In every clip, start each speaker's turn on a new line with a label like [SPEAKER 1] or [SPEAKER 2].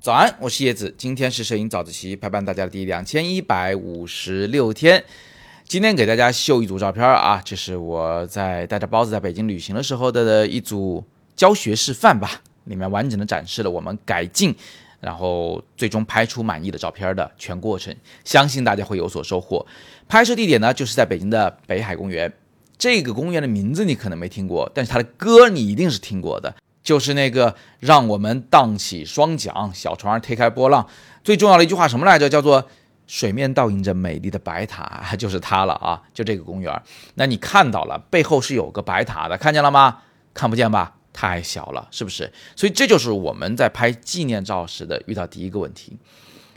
[SPEAKER 1] 早安，我是叶子，今天是摄影早自习陪伴大家的第两千一百五十六天。今天给大家秀一组照片啊，这是我在带着包子在北京旅行的时候的一组教学示范吧，里面完整的展示了我们改进，然后最终拍出满意的照片的全过程，相信大家会有所收获。拍摄地点呢，就是在北京的北海公园。这个公园的名字你可能没听过，但是它的歌你一定是听过的。就是那个让我们荡起双桨，小船儿推开波浪。最重要的一句话什么来着？叫做“水面倒映着美丽的白塔”，就是它了啊！就这个公园，那你看到了，背后是有个白塔的，看见了吗？看不见吧？太小了，是不是？所以这就是我们在拍纪念照时的遇到第一个问题：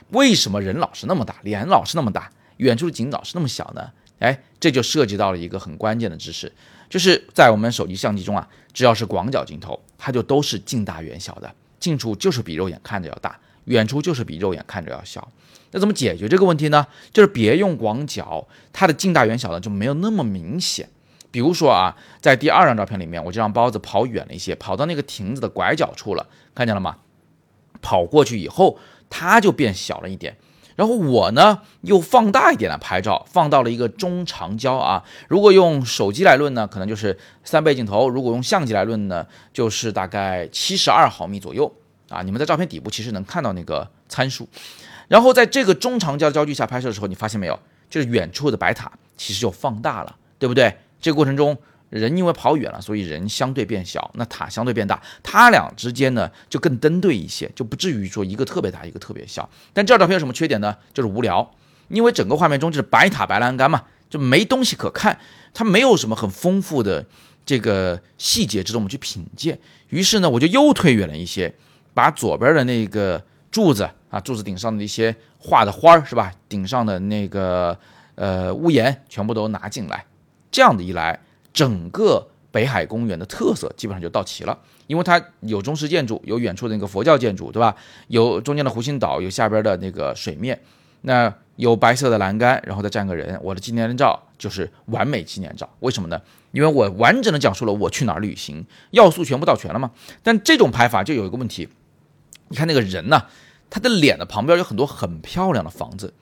[SPEAKER 1] 为什么人老是那么大，脸老是那么大，远处的景老是那么小呢？哎，这就涉及到了一个很关键的知识。就是在我们手机相机中啊，只要是广角镜头，它就都是近大远小的，近处就是比肉眼看着要大，远处就是比肉眼看着要小。那怎么解决这个问题呢？就是别用广角，它的近大远小呢就没有那么明显。比如说啊，在第二张照片里面，我就让包子跑远了一些，跑到那个亭子的拐角处了，看见了吗？跑过去以后，它就变小了一点。然后我呢又放大一点来拍照，放到了一个中长焦啊。如果用手机来论呢，可能就是三倍镜头；如果用相机来论呢，就是大概七十二毫米左右啊。你们在照片底部其实能看到那个参数。然后在这个中长焦焦距下拍摄的时候，你发现没有，就是远处的白塔其实就放大了，对不对？这个过程中。人因为跑远了，所以人相对变小，那塔相对变大，它俩之间呢就更登对一些，就不至于说一个特别大，一个特别小。但这张照片有什么缺点呢？就是无聊，因为整个画面中就是白塔白栏杆嘛，就没东西可看，它没有什么很丰富的这个细节值得我们去品鉴。于是呢，我就又退远了一些，把左边的那个柱子啊，柱子顶上的一些画的花儿是吧，顶上的那个呃屋檐全部都拿进来，这样的一来。整个北海公园的特色基本上就到齐了，因为它有中式建筑，有远处的那个佛教建筑，对吧？有中间的湖心岛，有下边的那个水面，那有白色的栏杆，然后再站个人，我的纪念照就是完美纪念照。为什么呢？因为我完整的讲述了我去哪儿旅行，要素全部到全了嘛？但这种拍法就有一个问题，你看那个人呢，他的脸的旁边有很多很漂亮的房子，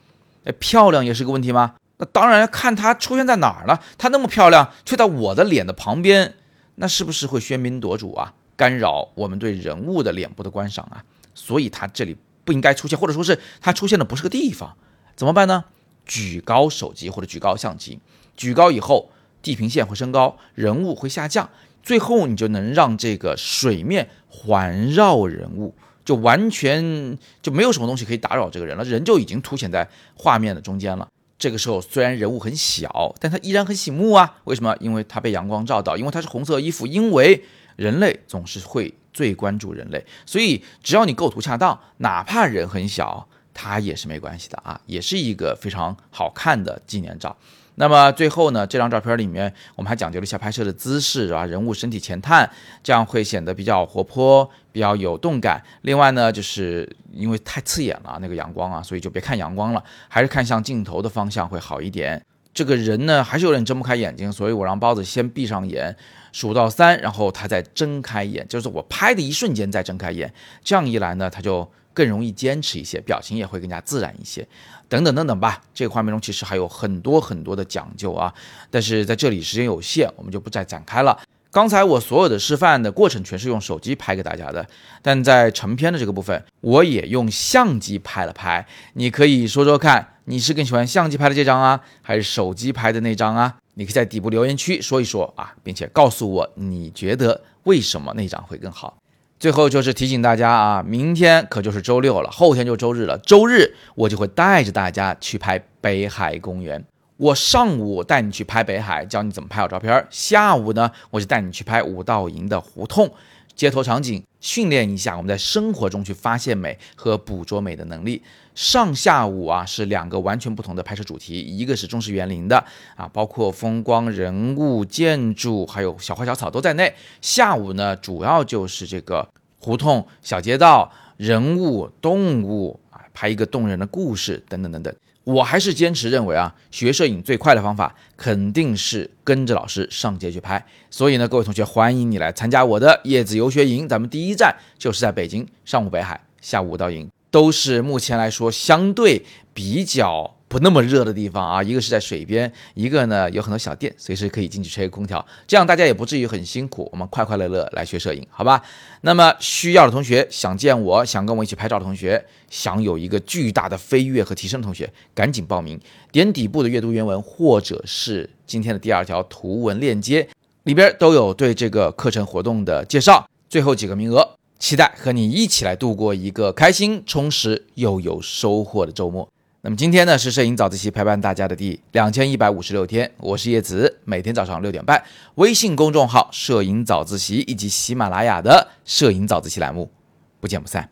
[SPEAKER 1] 哎，漂亮也是个问题吗？那当然要看它出现在哪儿了。它那么漂亮，却在我的脸的旁边，那是不是会喧宾夺主啊？干扰我们对人物的脸部的观赏啊？所以它这里不应该出现，或者说是它出现的不是个地方，怎么办呢？举高手机或者举高相机，举高以后，地平线会升高，人物会下降，最后你就能让这个水面环绕人物，就完全就没有什么东西可以打扰这个人了，人就已经凸显在画面的中间了。这个时候虽然人物很小，但他依然很醒目啊！为什么？因为他被阳光照到，因为他是红色衣服，因为人类总是会最关注人类，所以只要你构图恰当，哪怕人很小，他也是没关系的啊，也是一个非常好看的纪念照。那么最后呢，这张照片里面我们还讲究了一下拍摄的姿势，是吧？人物身体前探，这样会显得比较活泼，比较有动感。另外呢，就是因为太刺眼了那个阳光啊，所以就别看阳光了，还是看向镜头的方向会好一点。这个人呢，还是有点睁不开眼睛，所以我让包子先闭上眼，数到三，然后他再睁开眼，就是我拍的一瞬间再睁开眼。这样一来呢，他就。更容易坚持一些，表情也会更加自然一些，等等等等吧。这个画面中其实还有很多很多的讲究啊，但是在这里时间有限，我们就不再展开了。刚才我所有的示范的过程全是用手机拍给大家的，但在成片的这个部分，我也用相机拍了拍。你可以说说看，你是更喜欢相机拍的这张啊，还是手机拍的那张啊？你可以在底部留言区说一说啊，并且告诉我你觉得为什么那张会更好。最后就是提醒大家啊，明天可就是周六了，后天就周日了。周日我就会带着大家去拍北海公园。我上午带你去拍北海，教你怎么拍好照片；下午呢，我就带你去拍五道营的胡同。街头场景训练一下我们在生活中去发现美和捕捉美的能力。上下午啊是两个完全不同的拍摄主题，一个是中式园林的啊，包括风光、人物、建筑，还有小花小草都在内。下午呢，主要就是这个胡同、小街道、人物、动物啊，拍一个动人的故事等等等等。我还是坚持认为啊，学摄影最快的方法肯定是跟着老师上街去拍。所以呢，各位同学，欢迎你来参加我的叶子游学营。咱们第一站就是在北京，上午北海，下午五道营，都是目前来说相对比较。不那么热的地方啊，一个是在水边，一个呢有很多小店，随时可以进去吹个空调，这样大家也不至于很辛苦。我们快快乐乐来学摄影，好吧？那么需要的同学，想见我想跟我一起拍照的同学，想有一个巨大的飞跃和提升的同学，赶紧报名，点底部的阅读原文或者是今天的第二条图文链接，里边都有对这个课程活动的介绍。最后几个名额，期待和你一起来度过一个开心、充实又有收获的周末。那么今天呢是摄影早自习陪伴大家的第两千一百五十六天，我是叶子，每天早上六点半，微信公众号“摄影早自习”以及喜马拉雅的“摄影早自习”栏目，不见不散。